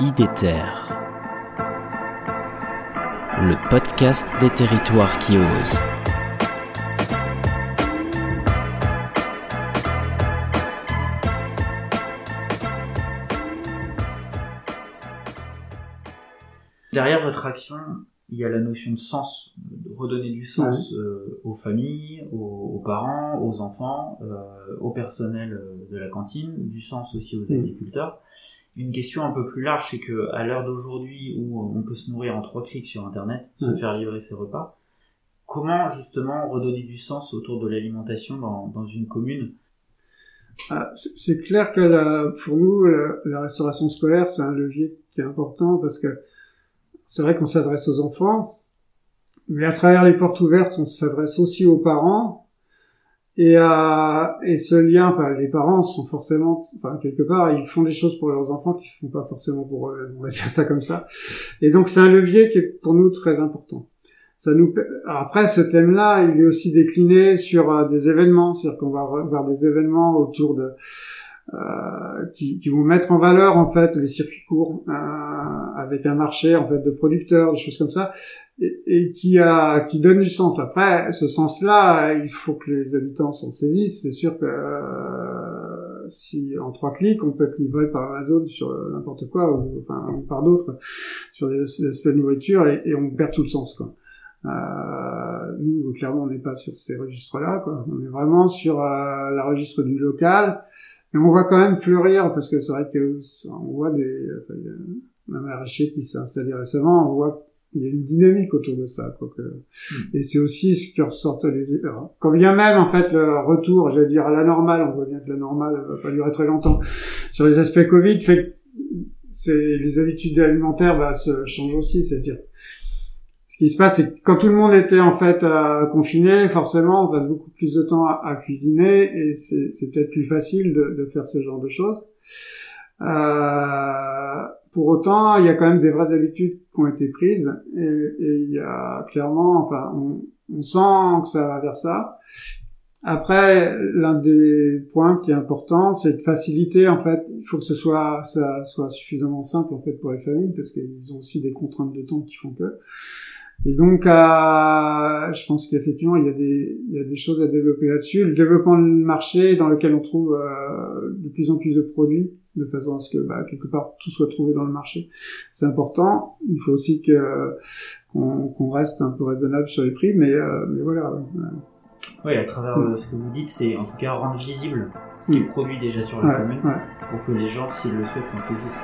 IDETER, le podcast des territoires qui osent. Derrière votre action, il y a la notion de sens, de redonner du sens euh, aux familles, aux, aux, parents, aux enfants, euh, au personnel euh, de la cantine, du sens aussi aux agriculteurs. Une question un peu plus large, c'est que à l'heure d'aujourd'hui où on peut se nourrir en trois clics sur Internet, se faire livrer ses repas, comment justement redonner du sens autour de l'alimentation dans, dans une commune? Ah, C'est clair que la, pour nous, la, la restauration scolaire, c'est un levier qui est important parce que c'est vrai qu'on s'adresse aux enfants, mais à travers les portes ouvertes, on s'adresse aussi aux parents. Et, euh, et ce lien, enfin, les parents sont forcément, enfin, quelque part, ils font des choses pour leurs enfants qu'ils font pas forcément pour eux, on va dire ça comme ça. Et donc, c'est un levier qui est pour nous très important. Ça nous, après, ce thème-là, il est aussi décliné sur euh, des événements, c'est-à-dire qu'on va voir des événements autour de, euh, qui, qui, vont mettre en valeur en fait les circuits courts euh, avec un marché en fait de producteurs, des choses comme ça, et, et qui a qui donne du sens. Après, ce sens-là, il faut que les habitants s'en saisissent. C'est sûr que euh, si en trois clics, on peut être livré par Amazon sur n'importe quoi ou enfin par d'autres sur des, aspects de nourriture et, et, on perd tout le sens quoi. Euh, nous, clairement, on n'est pas sur ces registres-là. Quoi. On est vraiment sur euh, la registre du local. Et on voit quand même fleurir, parce que c'est vrai que on voit des, enfin, il un maraîcher qui s'est installé récemment, on voit qu'il y a une dynamique autour de ça, quoi que, mm. et c'est aussi ce qui ressort les, quand bien même, en fait, le retour, j'allais dire, à la normale, on voit bien que la normale va pas durer très longtemps, sur les aspects Covid, fait c'est, les habitudes alimentaires, bah, se changent aussi, c'est-à-dire, ce qui se passe, c'est que quand tout le monde était en fait euh, confiné, forcément, on passe beaucoup plus de temps à, cuisiner et c'est peut-être plus facile de, faire ce genre de choses. Euh, pour autant, il y a quand même des vraies habitudes qui ont été prises et, et il y a clairement, enfin, on, on, sent que ça va vers ça. Après, l'un des points qui est important, c'est de faciliter. En fait, il faut que ce soit ça soit suffisamment simple en fait pour les familles parce qu'ils ont aussi des contraintes de temps qui font que. Et donc, euh, je pense qu'effectivement, il y, a des, il y a des choses à développer là-dessus. Le développement de marché dans lequel on trouve euh, de plus en plus de produits, de façon à ce que bah, quelque part tout soit trouvé dans le marché, c'est important. Il faut aussi que qu'on reste un peu raisonnable sur les prix, mais, euh, mais voilà. Oui, à travers euh, ce que vous dites, c'est en tout cas rendre visible ce qui est produit déjà sur la commune, pour que les gens, s'ils le souhaitent, s'en saisissent.